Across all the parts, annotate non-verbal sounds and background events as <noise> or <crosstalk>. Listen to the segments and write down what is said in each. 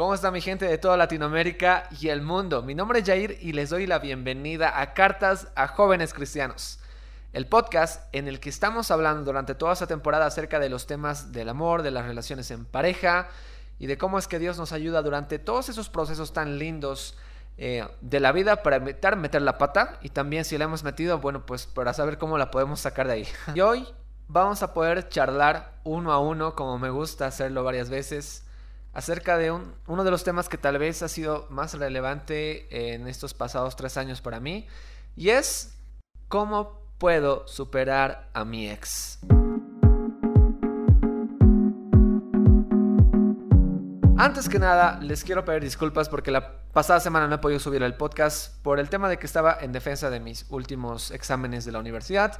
¿Cómo está mi gente de toda Latinoamérica y el mundo? Mi nombre es Jair y les doy la bienvenida a Cartas a Jóvenes Cristianos, el podcast en el que estamos hablando durante toda esta temporada acerca de los temas del amor, de las relaciones en pareja y de cómo es que Dios nos ayuda durante todos esos procesos tan lindos eh, de la vida para evitar meter la pata y también si la hemos metido, bueno, pues para saber cómo la podemos sacar de ahí. <laughs> Y hoy vamos a poder charlar uno a uno, como me gusta hacerlo varias veces acerca de un, uno de los temas que tal vez ha sido más relevante en estos pasados tres años para mí, y es cómo puedo superar a mi ex. Antes que nada, les quiero pedir disculpas porque la pasada semana no he podido subir el podcast por el tema de que estaba en defensa de mis últimos exámenes de la universidad.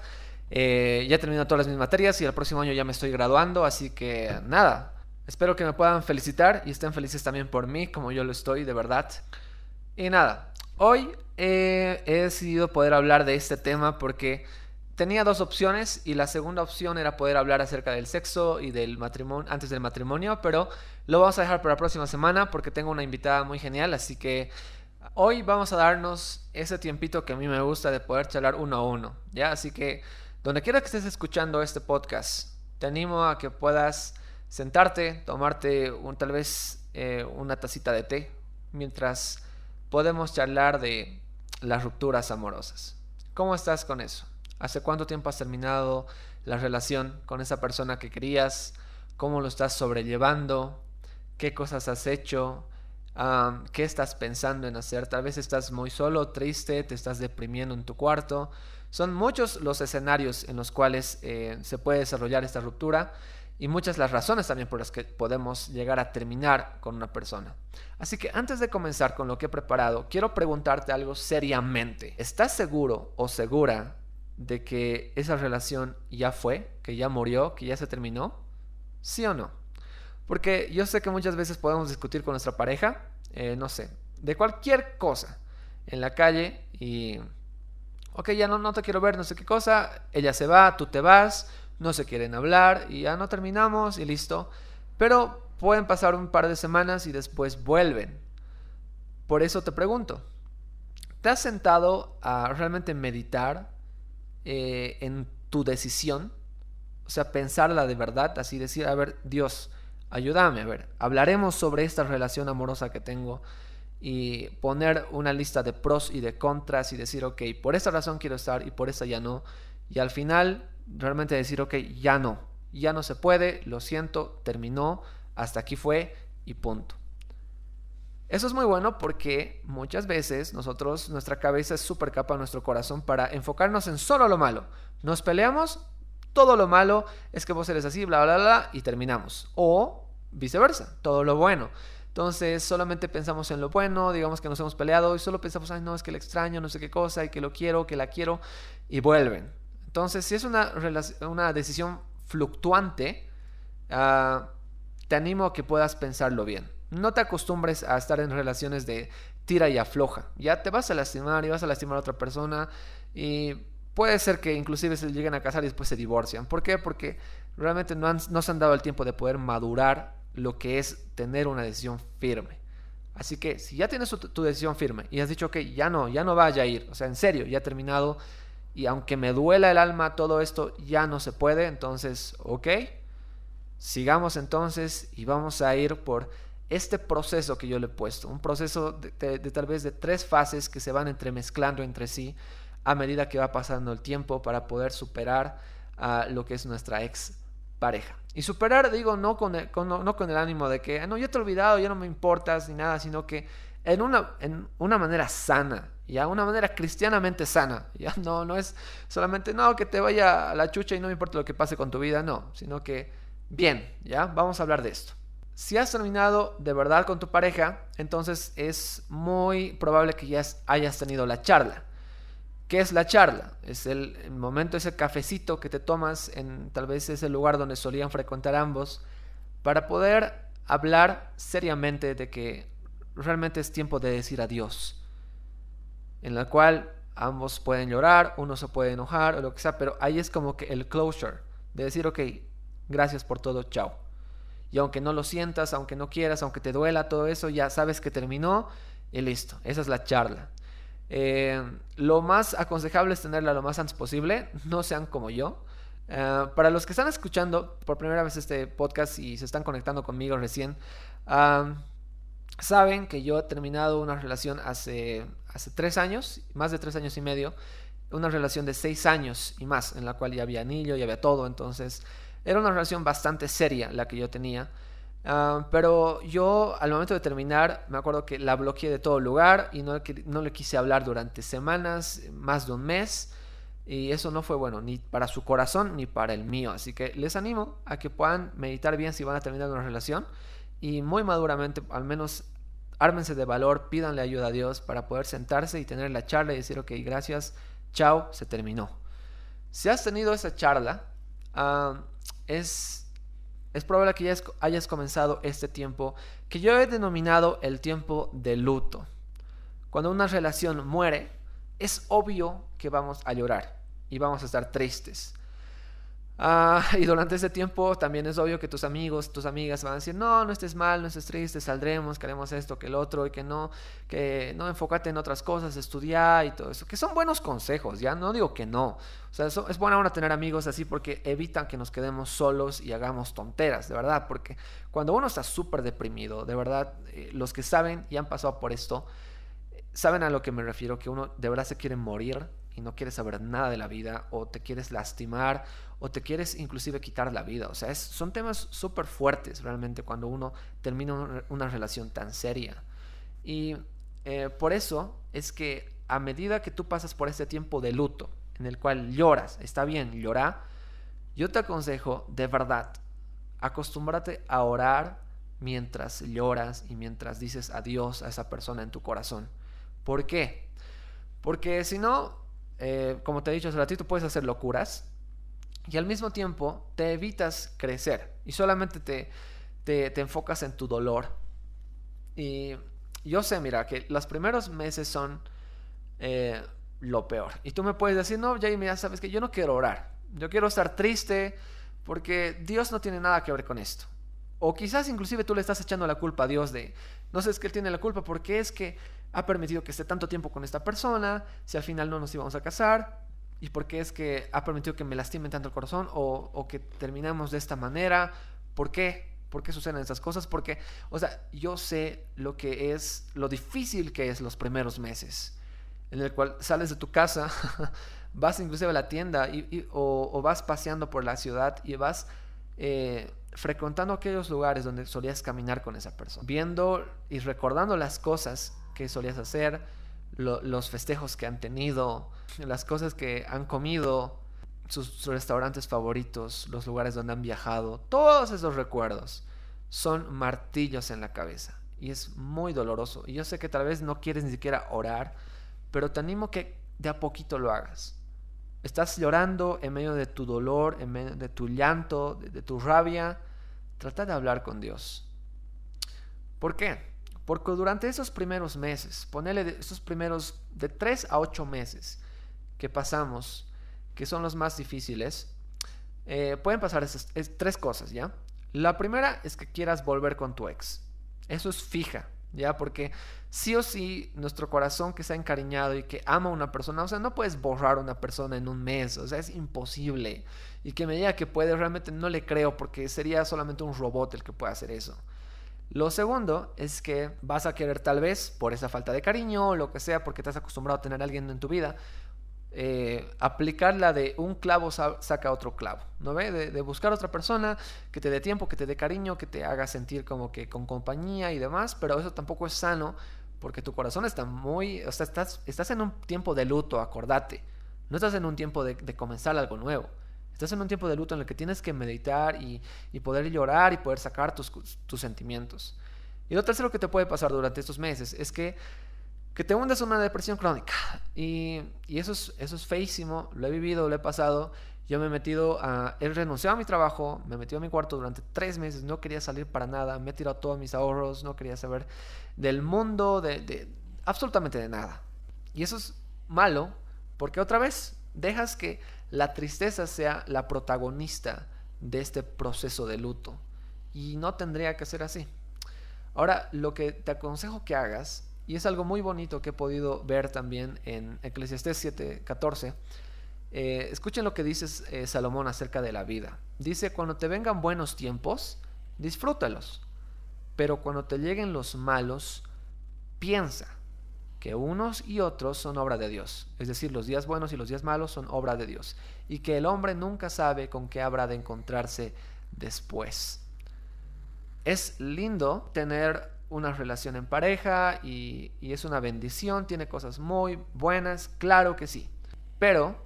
Eh, ya he terminado todas mis materias y el próximo año ya me estoy graduando, así que nada, Espero que me puedan felicitar y estén felices también por mí, como yo lo estoy, de verdad. Y nada, hoy he decidido poder hablar de este tema porque tenía dos opciones y la segunda opción era poder hablar acerca del sexo y del matrimonio antes del matrimonio, pero lo vamos a dejar para la próxima semana porque tengo una invitada muy genial, así que hoy vamos a darnos ese tiempito que a mí me gusta de poder charlar uno a uno, ¿ya? Así que donde quiera que estés escuchando este podcast, te animo a que puedas sentarte, tomarte un, tal vez eh, una tacita de té, mientras podemos charlar de las rupturas amorosas. ¿Cómo estás con eso? ¿Hace cuánto tiempo has terminado la relación con esa persona que querías? ¿Cómo lo estás sobrellevando? ¿Qué cosas has hecho? ¿Qué estás pensando en hacer? Tal vez estás muy solo, triste, te estás deprimiendo en tu cuarto. Son muchos los escenarios en los cuales eh, se puede desarrollar esta ruptura y muchas las razones también por las que podemos llegar a terminar con una persona. Así que antes de comenzar con lo que he preparado, quiero preguntarte algo seriamente. ¿Estás seguro o segura de que esa relación ya fue, que ya murió, que ya se terminó? ¿Sí o no? Porque yo sé que muchas veces podemos discutir con nuestra pareja, eh, no sé, de cualquier cosa en la calle y, ok, ya no, no te quiero ver, no sé qué cosa, ella se va, tú te vas, no se quieren hablar y ya no terminamos y listo. Pero pueden pasar un par de semanas y después vuelven. Por eso te pregunto, ¿te has sentado a realmente meditar eh, en tu decisión? O sea, pensarla de verdad, así decir, a ver, Dios, ayúdame, a ver, hablaremos sobre esta relación amorosa que tengo y poner una lista de pros y de contras y decir, ok, por esta razón quiero estar y por esta ya no. Y al final realmente decir, ok, ya no, ya no se puede, lo siento, terminó, hasta aquí fue y punto. Eso es muy bueno porque muchas veces nosotros, nuestra cabeza es súper capa, nuestro corazón, para enfocarnos en solo lo malo. Nos peleamos, todo lo malo es que vos eres así, bla, bla, bla, y terminamos. O viceversa, todo lo bueno. Entonces solamente pensamos en lo bueno, digamos que nos hemos peleado y solo pensamos, ay no, es que le extraño, no sé qué cosa, y que lo quiero, que la quiero, y vuelven. Entonces, si es una, una decisión fluctuante, ah, te animo a que puedas pensarlo bien. No te acostumbres a estar en relaciones de tira y afloja. Ya te vas a lastimar y vas a lastimar a otra persona y puede ser que inclusive se lleguen a casar y después se divorcian. ¿Por qué? Porque realmente no, no se han dado el tiempo de poder madurar lo que es tener una decisión firme. Así que si ya tienes tu, tu decisión firme y has dicho que ya no, ya no vaya a ir, o sea, en serio, ya ha terminado y aunque me duela el alma, todo esto ya no se puede. Entonces, ok, sigamos entonces y vamos a ir por este proceso que yo le he puesto. Un proceso de, tal vez de tres fases que se van entremezclando entre sí a medida que va pasando el tiempo para poder superar a lo que es nuestra ex pareja. Y superar, digo, no con el, no con el ánimo de que, no, ya te he olvidado, ya no me importas ni nada, sino que en una, en una manera sana, ya una manera cristianamente sana. <laughs> Ya no, no es solamente, no, que te vaya a la chucha y no me importa lo que pase con tu vida, no, sino que, bien, ya, vamos a hablar de esto. Si has terminado de verdad con tu pareja, entonces es muy probable que ya hayas tenido la charla. ¿Qué es la charla? Es el momento, ese cafecito que te tomas en tal vez ese lugar donde solían frecuentar ambos, para poder hablar seriamente de que realmente es tiempo de decir adiós, en la cual ambos pueden llorar, uno se puede enojar o lo que sea, pero ahí es como que el closure, de decir, ok, gracias por todo, chao. y aunque no lo sientas, aunque no quieras, aunque te duela todo eso, ya sabes que terminó y listo. Esa es la charla. Eh, lo más aconsejable es tenerla lo más antes posible, no sean como yo. Eh, para los que están escuchando por primera vez este podcast y se están conectando conmigo recién, saben que yo he terminado una relación hace, hace tres años, más de tres años y medio, una relación de seis años y más, en la cual ya había anillo, ya había todo, entonces era una relación bastante seria la que yo tenía. Ah, pero yo al momento de terminar me acuerdo que la bloqueé de todo lugar y no, no le quise hablar durante semanas, más de un mes. Y eso no fue bueno ni para su corazón ni para el mío. Así que les animo a que puedan meditar bien si van a terminar una relación. Y muy maduramente, al menos ármense de valor, pídanle ayuda a Dios para poder sentarse y tener la charla y decir, ok, gracias, chao, se terminó. Si has tenido esa charla, es, es probable que ya hayas comenzado este tiempo que yo he denominado el tiempo de luto. Cuando una relación muere, es obvio que vamos a llorar y vamos a estar tristes. Ah, y durante ese tiempo también es obvio que tus amigos, tus amigas van a decir, no, no estés mal, no estés triste, saldremos, queremos esto, que el otro, y que no, que no enfócate en otras cosas, estudiar y todo eso, que son buenos consejos, ya no digo que no. O sea, es buena hora tener amigos así porque evitan que nos quedemos solos y hagamos tonteras, de verdad, porque cuando uno está súper deprimido, de verdad, eh, los que saben y han pasado por esto, saben a lo que me refiero, que uno de verdad se quiere morir y no quieres saber nada de la vida o te quieres lastimar o te quieres inclusive quitar la vida. O sea, son temas súper fuertes realmente cuando uno termina una, relación tan seria. Y eh, por eso es que a medida que tú pasas por este tiempo de luto, en el cual lloras, está bien, llora, yo te aconsejo de verdad, acostúmbrate a orar mientras lloras y mientras dices adiós a esa persona en tu corazón. ¿Por qué? Porque si no, eh, como te he dicho hace ratito, puedes hacer locuras y al mismo tiempo te evitas crecer y solamente te, te, enfocas en tu dolor. Y yo sé, mira, que los primeros meses son eh, lo peor. Y tú me puedes decir, no, Jamie, ya sabes que yo no quiero orar. Yo quiero estar triste porque Dios no tiene nada que ver con esto. O quizás inclusive tú le estás echando la culpa a Dios de, no sé, es que Él tiene la culpa porque es que ha permitido que esté tanto tiempo con esta persona, si al final no nos íbamos a casar, y por qué es que ha permitido que me lastimen tanto el corazón o, que terminamos de esta manera. ¿Por qué? ¿Por qué suceden estas cosas? Porque, o sea, yo sé lo que es, lo difícil que es los primeros meses, en el cual sales de tu casa, <laughs> vas inclusive a la tienda o, vas paseando por la ciudad y vas eh, frecuentando aquellos lugares donde solías caminar con esa persona, viendo y recordando las cosas que solías hacer, los festejos que han tenido, las cosas que han comido, sus, restaurantes favoritos, los lugares donde han viajado, todos esos recuerdos son martillos en la cabeza y es muy doloroso. Y yo sé que tal vez no quieres ni siquiera orar, pero te animo que de a poquito lo hagas. Estás llorando en medio de tu dolor, en medio de tu llanto, de, tu rabia. Trata de hablar con Dios. ¿Por qué? Porque durante esos primeros meses, ponele esos primeros de 3 a 8 meses que pasamos, que son los más difíciles, eh, pueden pasar esas, tres cosas, ¿ya? La primera es que quieras volver con tu ex. Eso es fija, ¿ya? Porque sí o sí, nuestro corazón que está encariñado y que ama a una persona, o sea, no puedes borrar a una persona en un mes, o sea, es imposible. Y que me diga que puede, realmente no le creo, porque sería solamente un robot el que pueda hacer eso. Lo segundo es que vas a querer tal vez, por esa falta de cariño o lo que sea, porque te has acostumbrado a tener a alguien en tu vida, eh, aplicar la de un clavo saca otro clavo, ¿no ve? De, buscar otra persona que te dé tiempo, que te dé cariño, que te haga sentir como que con compañía y demás, pero eso tampoco es sano porque tu corazón está muy, o sea, estás, estás en un tiempo de luto, acordate, no estás en un tiempo de comenzar algo nuevo. Estás en un tiempo de luto en el que tienes que meditar y, poder llorar y poder sacar tus, sentimientos. Y lo tercero que te puede pasar durante estos meses es que, que te hundes en una depresión crónica. Y, eso, es, eso es feísimo, lo he vivido, lo he pasado. Yo me he metido a... He renunciado a mi trabajo, me he metido a mi cuarto durante tres meses, no quería salir para nada, me he tirado todos mis ahorros, no quería saber del mundo, de, de absolutamente de nada. Y eso es malo porque otra vez dejas que la tristeza sea la protagonista de este proceso de luto. y no tendría que ser así. Ahora, lo que te aconsejo que hagas, y es algo muy bonito que he podido ver también en Eclesiastés 7:14, eh, escuchen lo que dice eh, Salomón acerca de la vida. Dice, cuando te vengan buenos tiempos, disfrútalos, pero cuando te lleguen los malos, piensa que unos y otros son obra de Dios. Es decir, los días buenos y los días malos son obra de Dios. Y que el hombre nunca sabe con qué habrá de encontrarse después. Es lindo tener una relación en pareja y, es una bendición, tiene cosas muy buenas, claro que sí. Pero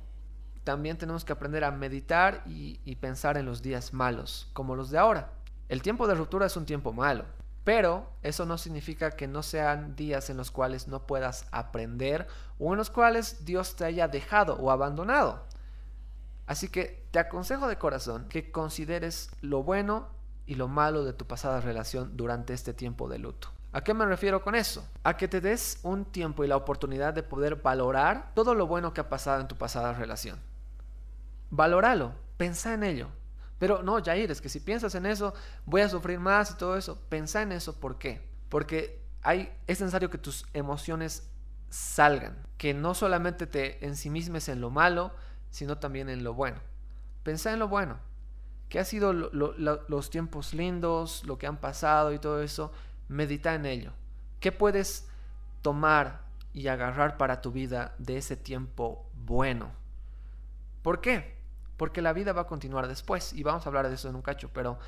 también tenemos que aprender a meditar y, pensar en los días malos, como los de ahora. El tiempo de ruptura es un tiempo malo, pero eso no significa que no sean días en los cuales no puedas aprender o en los cuales Dios te haya dejado o abandonado. Así que te aconsejo de corazón que consideres lo bueno y lo malo de tu pasada relación durante este tiempo de luto. ¿A qué me refiero con eso? A que te des un tiempo y la oportunidad de poder valorar todo lo bueno que ha pasado en tu pasada relación. Valóralo, pensa en ello, pero no, Jair, es que si piensas en eso, voy a sufrir más y todo eso. Pensa en eso, ¿por qué? Porque es necesario que tus emociones salgan, que no solamente te ensimismes en lo malo, sino también en lo bueno. Pensa en lo bueno, que ha sido los tiempos lindos, lo que han pasado y todo eso, medita en ello. ¿Qué puedes tomar y agarrar para tu vida de ese tiempo bueno? ¿Por qué? porque la vida va a continuar después y vamos a hablar de eso en un cacho, pero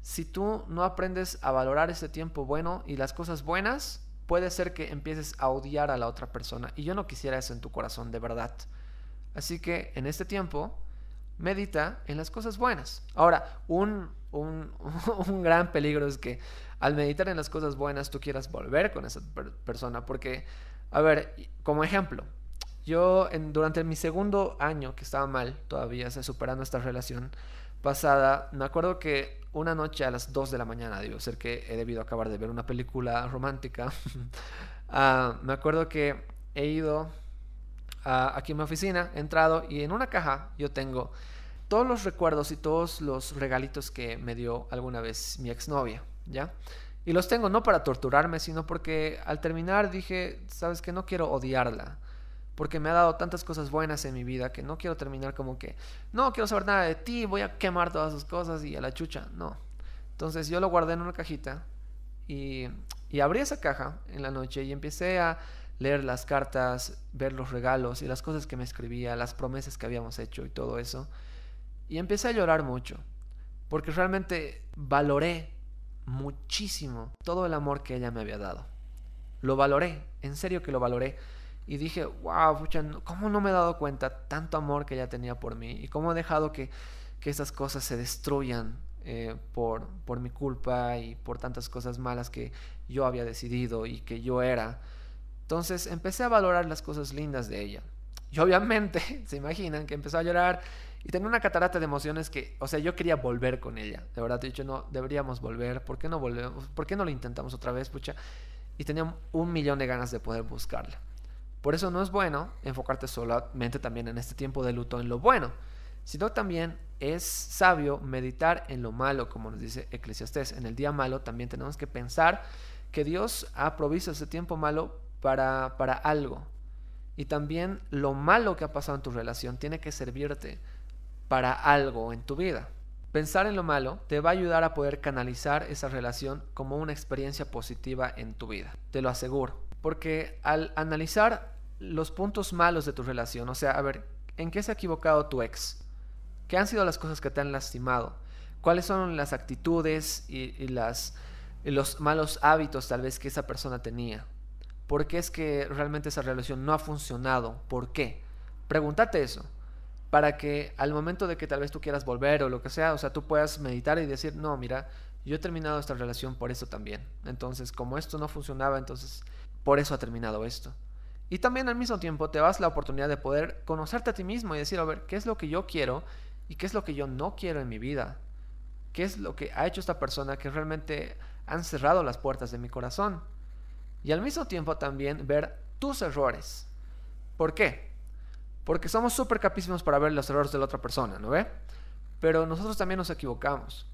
si tú no aprendes a valorar ese tiempo bueno y las cosas buenas, puede ser que empieces a odiar a la otra persona y yo no quisiera eso en tu corazón de verdad. Así que en este tiempo, medita en las cosas buenas. Ahora, un, <laughs> un, gran peligro es que al meditar en las cosas buenas tú quieras volver con esa persona, porque, a ver, como ejemplo, yo durante mi segundo año, que estaba mal todavía, superando esta relación pasada, me acuerdo que una noche a las 2 de la mañana, digo, ser que he debido acabar de ver una película romántica, <laughs> ah, me acuerdo que he ido aquí en mi oficina, he entrado y en una caja yo tengo todos los recuerdos y todos los regalitos que me dio alguna vez mi exnovia, ¿ya? Y los tengo no para torturarme, sino porque al terminar dije, sabes que no quiero odiarla porque me ha dado tantas cosas buenas en mi vida que no quiero terminar como que, no quiero saber nada de ti, voy a quemar todas sus cosas y a la chucha, no. Entonces yo lo guardé en una cajita y, y abrí esa caja en la noche y empecé a leer las cartas, ver los regalos y las cosas que me escribía, las promesas que habíamos hecho y todo eso. Y empecé a llorar mucho, porque realmente valoré muchísimo todo el amor que ella me había dado. Lo valoré, en serio que lo valoré. Y dije, wow, pucha, ¿cómo no me he dado cuenta tanto amor que ella tenía por mí? Y cómo he dejado que, que esas cosas se destruyan eh, por, por mi culpa y por tantas cosas malas que yo había decidido y que yo era. Entonces empecé a valorar las cosas lindas de ella. Y obviamente, <laughs> se imaginan que empezó a llorar y tenía una catarata de emociones que, o sea, yo quería volver con ella. De verdad, te he dicho, no, deberíamos volver. ¿Por qué no volvemos? ¿Por qué no lo intentamos otra vez, pucha? Y tenía un millón de ganas de poder buscarla. Por eso no es bueno enfocarte solamente también en este tiempo de luto en lo bueno, sino también es sabio meditar en lo malo, como nos dice Eclesiastés. En el día malo también tenemos que pensar que Dios ha provisto ese tiempo malo para, para algo. Y también lo malo que ha pasado en tu relación tiene que servirte para algo en tu vida. Pensar en lo malo te va a ayudar a poder canalizar esa relación como una experiencia positiva en tu vida. Te lo aseguro. Porque al analizar los puntos malos de tu relación. O sea, a ver, ¿en qué se ha equivocado tu ex? ¿Qué han sido las cosas que te han lastimado? ¿Cuáles son las actitudes y, las, los malos hábitos tal vez que esa persona tenía? ¿Por qué es que realmente esa relación no ha funcionado? ¿Por qué? Pregúntate eso. Para que al momento de que tal vez tú quieras volver o lo que sea, o sea, tú puedas meditar y decir, no, mira, yo he terminado esta relación por eso también. Entonces, como esto no funcionaba, entonces por eso ha terminado esto. Y también al mismo tiempo te das la oportunidad de poder conocerte a ti mismo y decir, a ver, ¿qué es lo que yo quiero y qué es lo que yo no quiero en mi vida? ¿Qué es lo que ha hecho esta persona que realmente han cerrado las puertas de mi corazón? Y al mismo tiempo también ver tus errores. ¿Por qué? Porque somos súper capísimos para ver los errores de la otra persona, ¿no ve? Pero nosotros también nos equivocamos.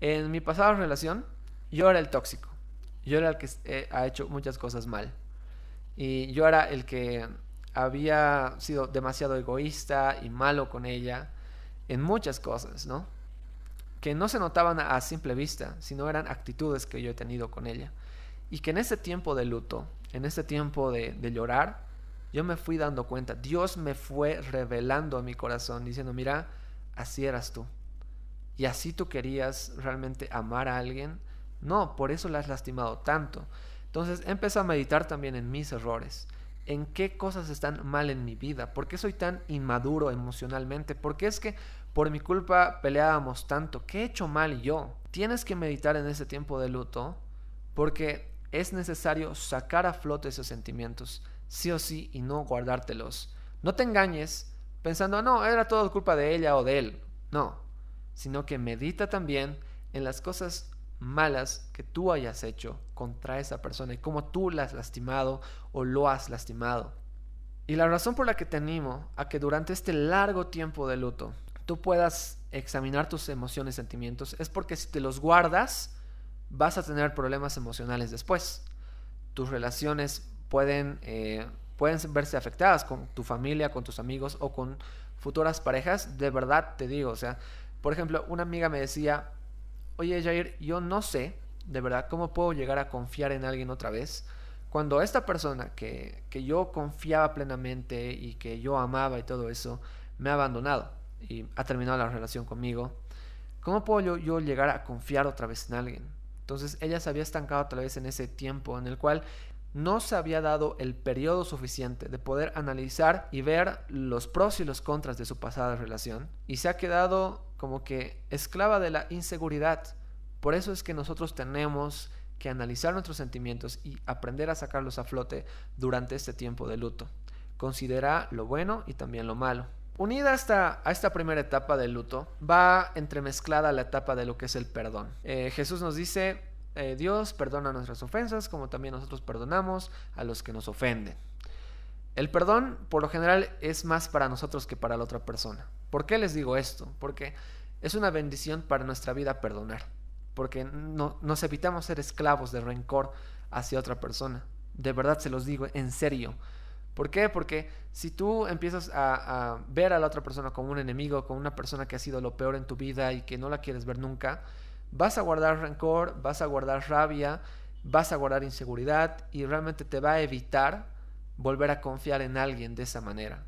En mi pasada relación, yo era el tóxico. Yo era el que eh, ha hecho muchas cosas mal. Y yo era el que había sido demasiado egoísta y malo con ella en muchas cosas, ¿no? Que no se notaban a simple vista, sino eran actitudes que yo he tenido con ella. Y que en ese tiempo de luto, en ese tiempo de llorar, yo me fui dando cuenta, Dios me fue revelando a mi corazón, diciendo, mira, así eras tú. Y así tú querías realmente amar a alguien. No, por eso la has lastimado tanto. Entonces empecé a meditar también en mis errores, en qué cosas están mal en mi vida, por qué soy tan inmaduro emocionalmente, por qué es que por mi culpa peleábamos tanto, qué he hecho mal yo. Tienes que meditar en ese tiempo de luto porque es necesario sacar a flote esos sentimientos, sí o sí, y no guardártelos. No te engañes pensando, no, era todo culpa de ella o de él. No, sino que medita también en las cosas malas que tú hayas hecho contra esa persona y cómo tú la has lastimado o lo has lastimado. Y la razón por la que te animo a que durante este largo tiempo de luto tú puedas examinar tus emociones y sentimientos es porque si te los guardas vas a tener problemas emocionales después. Tus relaciones pueden, eh, pueden verse afectadas con tu familia, con tus amigos o con futuras parejas. De verdad te digo, o sea, por ejemplo, una amiga me decía, oye Jair, yo no sé, de verdad, cómo puedo llegar a confiar en alguien otra vez cuando esta persona que, que yo confiaba plenamente y que yo amaba y todo eso, me ha abandonado y ha terminado la relación conmigo, ¿cómo puedo yo, yo, llegar a confiar otra vez en alguien? Entonces ella se había estancado otra vez en ese tiempo en el cual no se había dado el periodo suficiente de poder analizar y ver los pros y los contras de su pasada relación y se ha quedado como que esclava de la inseguridad. Por eso es que nosotros tenemos que analizar nuestros sentimientos y aprender a sacarlos a flote durante este tiempo de luto. Considera lo bueno y también lo malo. Unida a esta primera etapa del luto, va entremezclada la etapa de lo que es el perdón. Eh, Jesús nos dice, eh, Dios perdona nuestras ofensas como también nosotros perdonamos a los que nos ofenden. El perdón, por lo general, es más para nosotros que para la otra persona. ¿Por qué les digo esto? Porque es una bendición para nuestra vida perdonar. Porque no, nos evitamos ser esclavos de rencor hacia otra persona. De verdad se los digo, en serio. ¿Por qué? Porque si tú empiezas a, a, ver a la otra persona como un enemigo, como una persona que ha sido lo peor en tu vida y que no la quieres ver nunca, vas a guardar rencor, vas a guardar rabia, vas a guardar inseguridad y realmente te va a evitar volver a confiar en alguien de esa manera.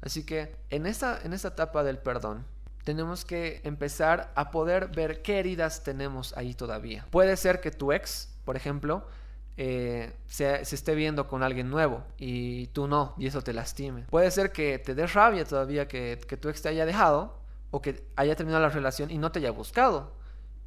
Así que en esta, en esta etapa del perdón, tenemos que empezar a poder ver qué heridas tenemos ahí todavía. Puede ser que tu ex, por ejemplo, eh, se, se, esté viendo con alguien nuevo y tú no, y eso te lastime. Puede ser que te dé rabia todavía que, que tu ex te haya dejado o que haya terminado la relación y no te haya buscado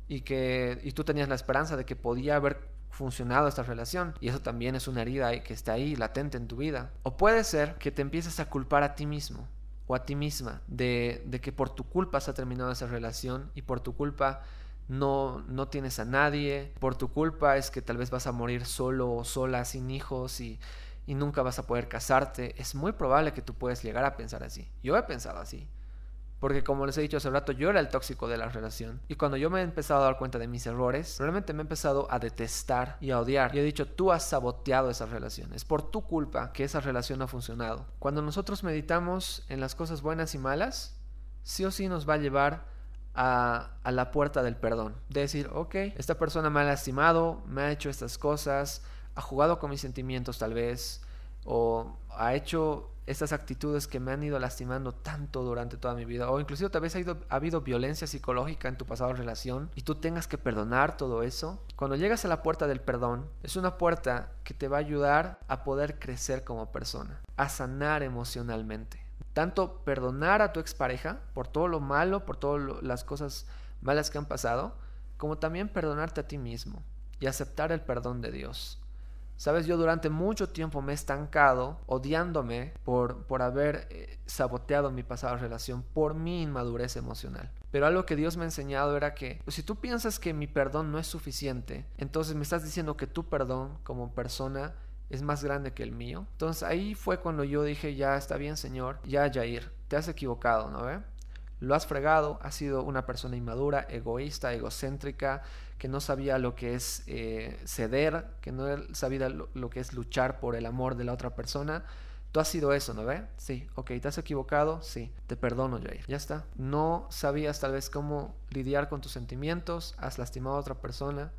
y que y tú tenías la esperanza de que podía haber funcionado esta relación y eso también es una herida que está ahí latente en tu vida. O puede ser que te empieces a culpar a ti mismo o a ti misma de, de que por tu culpa se ha terminado esa relación y por tu culpa no, no tienes a nadie, por tu culpa es que tal vez vas a morir solo o sola, sin hijos y, y nunca vas a poder casarte. Es muy probable que tú puedas llegar a pensar así. Yo he pensado así. Porque como les he dicho hace rato, yo era el tóxico de la relación. Y cuando yo me he empezado a dar cuenta de mis errores, realmente me he empezado a detestar y a odiar. Y he dicho, tú has saboteado esa relación. Es por tu culpa que esa relación no ha funcionado. Cuando nosotros meditamos en las cosas buenas y malas, sí o sí nos va a llevar a, a la puerta del perdón. De decir, ok, esta persona me ha lastimado, me ha hecho estas cosas, ha jugado con mis sentimientos tal vez, o ha hecho estas actitudes que me han ido lastimando tanto durante toda mi vida, o inclusive tal vez ha, ha habido violencia psicológica en tu pasada relación y tú tengas que perdonar todo eso, cuando llegas a la puerta del perdón, es una puerta que te va a ayudar a poder crecer como persona, a sanar emocionalmente. Tanto perdonar a tu expareja por todo lo malo, por todas las cosas malas que han pasado, como también perdonarte a ti mismo y aceptar el perdón de Dios. Sabes, yo durante mucho tiempo me he estancado odiándome por, por haber eh, saboteado mi pasada relación, por mi inmadurez emocional. Pero algo que Dios me ha enseñado era que pues, si tú piensas que mi perdón no es suficiente, entonces me estás diciendo que tu perdón como persona es más grande que el mío. Entonces ahí fue cuando yo dije, ya está bien Señor, ya Jair, te has equivocado, ¿no ve? Lo has fregado, has sido una persona inmadura, egoísta, egocéntrica, que no sabía lo que es eh, ceder, que no sabía lo, que es luchar por el amor de la otra persona. Tú has sido eso, ¿no ve? Sí, ok, ¿te has equivocado? Sí, te perdono, Jair. Ya está. No sabías tal vez cómo lidiar con tus sentimientos, has lastimado a otra persona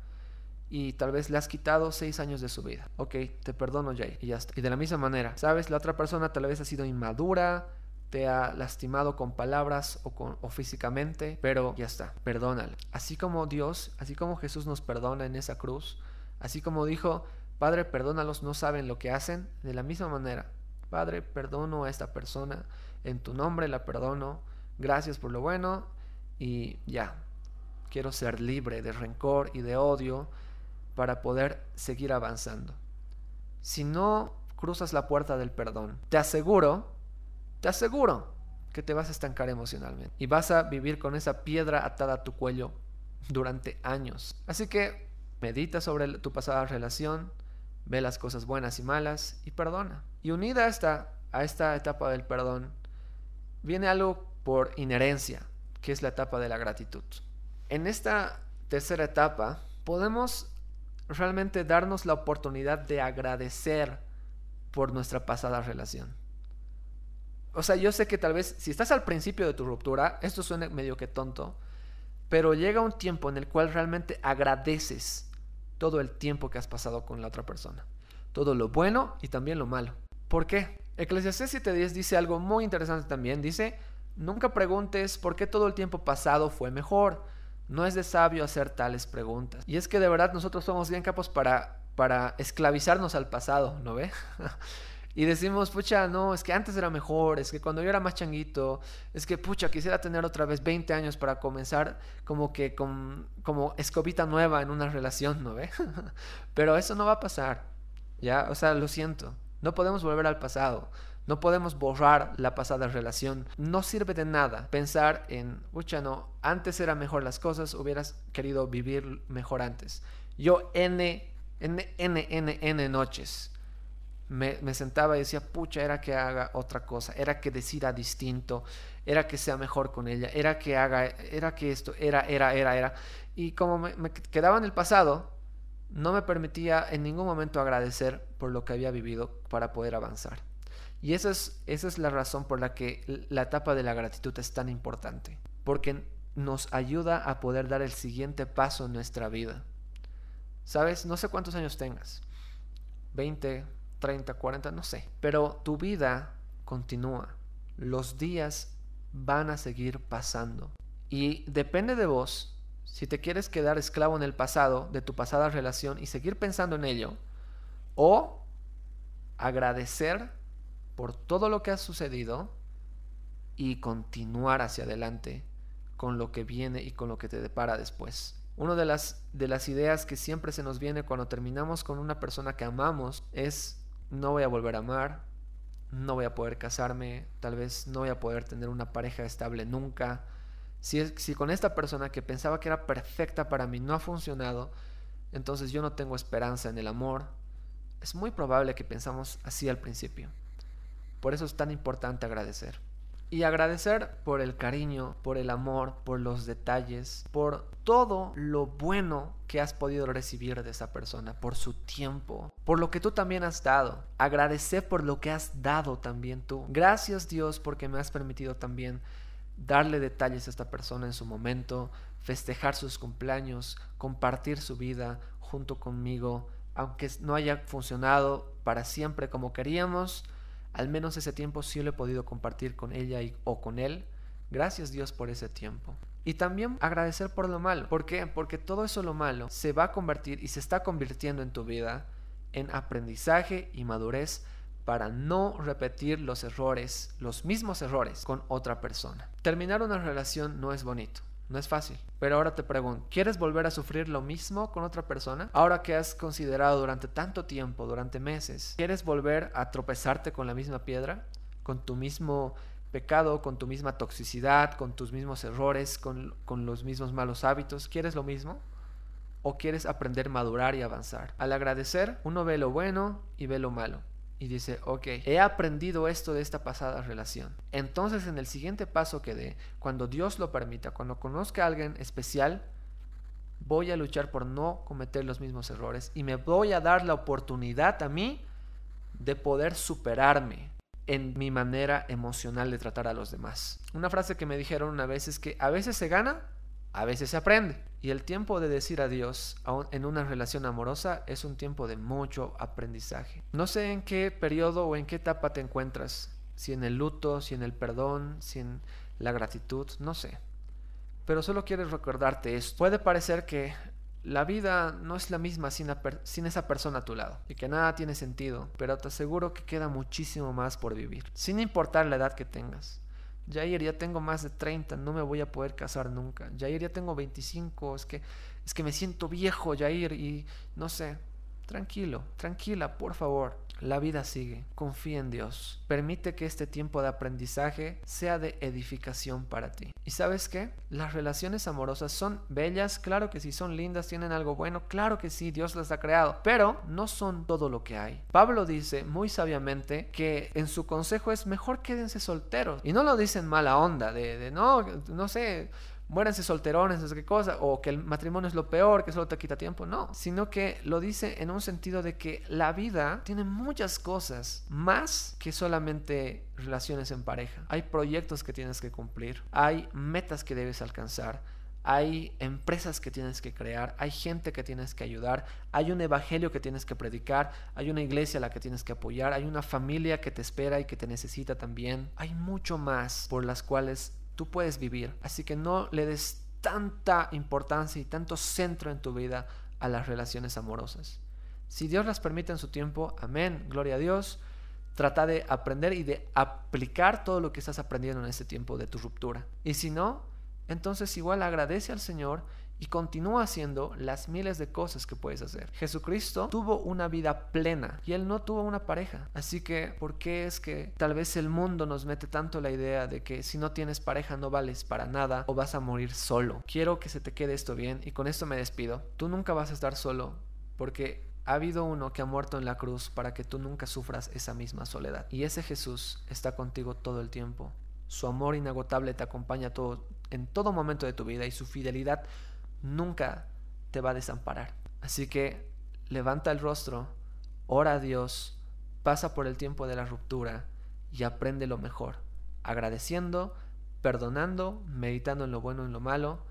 y tal vez le has quitado seis años de su vida. Ok, te perdono, Jair. Y ya está. Y de la misma manera, ¿sabes? La otra persona tal vez ha sido inmadura, te ha lastimado con palabras o, con, físicamente, pero ya está, perdónale. Así como Dios, así como Jesús nos perdona en esa cruz, así como dijo, Padre, perdónalos, no saben lo que hacen, de la misma manera, Padre, perdono a esta persona, en tu nombre la perdono, gracias por lo bueno y ya, quiero ser libre de rencor y de odio para poder seguir avanzando. Si no cruzas la puerta del perdón, te aseguro te aseguro que te vas a estancar emocionalmente y vas a vivir con esa piedra atada a tu cuello durante años. Así que medita sobre tu pasada relación, ve las cosas buenas y malas y perdona. Y unida a esta, a esta etapa del perdón, viene algo por inherencia, que es la etapa de la gratitud. En esta tercera etapa podemos realmente darnos la oportunidad de agradecer por nuestra pasada relación o sea, yo sé que tal vez si estás al principio de tu ruptura, esto suena medio que tonto, pero llega un tiempo en el cual realmente agradeces todo el tiempo que has pasado con la otra persona. Todo lo bueno y también lo malo. ¿Por qué? Eclesiastes 7.10 dice algo muy interesante también. Dice, nunca preguntes por qué todo el tiempo pasado fue mejor. No es de sabio hacer tales preguntas. Y es que de verdad nosotros somos bien capos para, para esclavizarnos al pasado, ¿no ve? <laughs> Y decimos, pucha, no, es que antes era mejor, es que cuando yo era más changuito, es que, pucha, quisiera tener otra vez 20 años para comenzar como que con, como escobita nueva en una relación, ¿no ve? <laughs> Pero eso no va a pasar, ¿ya? O sea, lo siento, no podemos volver al pasado. No podemos borrar la pasada relación. No sirve de nada pensar en, pucha, no, antes era mejor las cosas, hubieras querido vivir mejor antes. Yo N, N, N, N, N noches me, sentaba y decía, pucha, era que haga otra cosa, era que decida distinto, era que sea mejor con ella, era que haga, era que esto, era, era, era, era. Y como me, quedaba en el pasado, no me permitía en ningún momento agradecer por lo que había vivido para poder avanzar. Y esa es, esa es la razón por la que la etapa de la gratitud es tan importante, porque nos ayuda a poder dar el siguiente paso en nuestra vida. ¿Sabes? No sé cuántos años tengas. 20, 30, 40, no sé. Pero tu vida continúa. Los días van a seguir pasando. Y depende de vos si te quieres quedar esclavo en el pasado, de tu pasada relación y seguir pensando en ello, o agradecer por todo lo que ha sucedido y continuar hacia adelante con lo que viene y con lo que te depara después. Una de las, de las ideas que siempre se nos viene cuando terminamos con una persona que amamos es no voy a volver a amar, no voy a poder casarme, tal vez no voy a poder tener una pareja estable nunca. Si, si con esta persona que pensaba que era perfecta para mí no ha funcionado, entonces yo no tengo esperanza en el amor. Es muy probable que pensamos así al principio. Por eso es tan importante agradecer. Y agradecer por el cariño, por el amor, por los detalles, por todo lo bueno que has podido recibir de esa persona, por su tiempo, por lo que tú también has dado. Agradecer por lo que has dado también tú. Gracias Dios porque me has permitido también darle detalles a esta persona en su momento, festejar sus cumpleaños, compartir su vida junto conmigo, aunque no haya funcionado para siempre como queríamos al menos ese tiempo sí lo he podido compartir con ella y, o con él. Gracias Dios por ese tiempo. Y también agradecer por lo malo. ¿Por qué? Porque todo eso lo malo se va a convertir y se está convirtiendo en tu vida en aprendizaje y madurez para no repetir los errores, los mismos errores con otra persona. Terminar una relación no es bonito. No es fácil. Pero ahora te pregunto, ¿quieres volver a sufrir lo mismo con otra persona? Ahora que has considerado durante tanto tiempo, durante meses, ¿quieres volver a tropezarte con la misma piedra? ¿Con tu mismo pecado, con tu misma toxicidad, con tus mismos errores, con, con los mismos malos hábitos? ¿Quieres lo mismo? ¿O quieres aprender a madurar y avanzar? Al agradecer, uno ve lo bueno y ve lo malo. Y dice, ok, he aprendido esto de esta pasada relación. Entonces en el siguiente paso que dé, cuando Dios lo permita, cuando conozca a alguien especial, voy a luchar por no cometer los mismos errores y me voy a dar la oportunidad a mí de poder superarme en mi manera emocional de tratar a los demás. Una frase que me dijeron una vez es que a veces se gana, a veces se aprende. Y el tiempo de decir adiós en una relación amorosa es un tiempo de mucho aprendizaje. No sé en qué periodo o en qué etapa te encuentras, si en el luto, si en el perdón, si en la gratitud, no sé. Pero solo quiero recordarte esto. Puede parecer que la vida no es la misma sin, sin, esa persona a tu lado y que nada tiene sentido, pero te aseguro que queda muchísimo más por vivir, sin importar la edad que tengas. Jair, ya tengo más de 30, no me voy a poder casar nunca. Jair, ya tengo 25, es que, es que me siento viejo, Jair, y no sé. Tranquilo, tranquila, por favor. La vida sigue. Confía en Dios. Permite que este tiempo de aprendizaje sea de edificación para ti. ¿Y sabes qué? Las relaciones amorosas son bellas, claro que sí, son lindas, tienen algo bueno, claro que sí, Dios las ha creado, pero no son todo lo que hay. Pablo dice muy sabiamente que en su consejo es mejor quédense solteros. Y no lo dicen mala onda, de, de no, no sé, muéranse solterones, no qué cosa, o que el matrimonio es lo peor, que solo te quita tiempo, no, sino que lo dice en un sentido de que la vida tiene muchas cosas más que solamente relaciones en pareja. Hay proyectos que tienes que cumplir, hay metas que debes alcanzar, hay empresas que tienes que crear, hay gente que tienes que ayudar, hay un evangelio que tienes que predicar, hay una iglesia a la que tienes que apoyar, hay una familia que te espera y que te necesita también. Hay mucho más por las cuales tú puedes vivir. Así que no le des tanta importancia y tanto centro en tu vida a las relaciones amorosas. Si Dios las permite en su tiempo, amén, gloria a Dios. Trata de aprender y de aplicar todo lo que estás aprendiendo en este tiempo de tu ruptura. Y si no, entonces igual agradece al Señor y continúa haciendo las miles de cosas que puedes hacer. Jesucristo tuvo una vida plena y él no tuvo una pareja. Así que, ¿por qué es que tal vez el mundo nos mete tanto la idea de que si no tienes pareja no vales para nada o vas a morir solo? Quiero que se te quede esto bien y con esto me despido. Tú nunca vas a estar solo porque ha habido uno que ha muerto en la cruz para que tú nunca sufras esa misma soledad. Y ese Jesús está contigo todo el tiempo. Su amor inagotable te acompaña en todo momento de tu vida y su fidelidad nunca te va a desamparar. Así que levanta el rostro, ora a Dios, pasa por el tiempo de la ruptura y aprende lo mejor, agradeciendo, perdonando, meditando en lo bueno y en lo malo,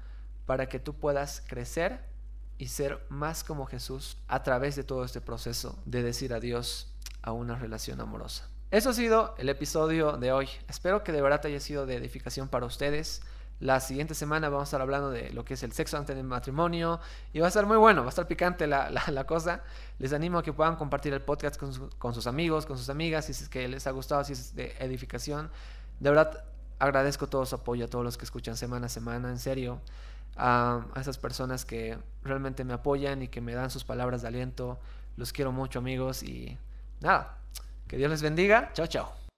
para que tú puedas crecer y ser más como Jesús a través de todo este proceso de decir adiós a una relación amorosa. Eso ha sido el episodio de hoy. Espero que de verdad haya sido de edificación para ustedes. La siguiente semana vamos a estar hablando de lo que es el sexo antes del matrimonio y va a estar muy bueno, va a estar picante la, cosa. Les animo a que puedan compartir el podcast con, sus amigos, con sus amigas, si es que les ha gustado, si es de edificación. De verdad, agradezco todo su apoyo a todos los que escuchan semana a semana, en serio. A, a esas personas que realmente me apoyan y que me dan sus palabras de aliento. Los quiero mucho amigos y nada, que Dios les bendiga. Chao, chao.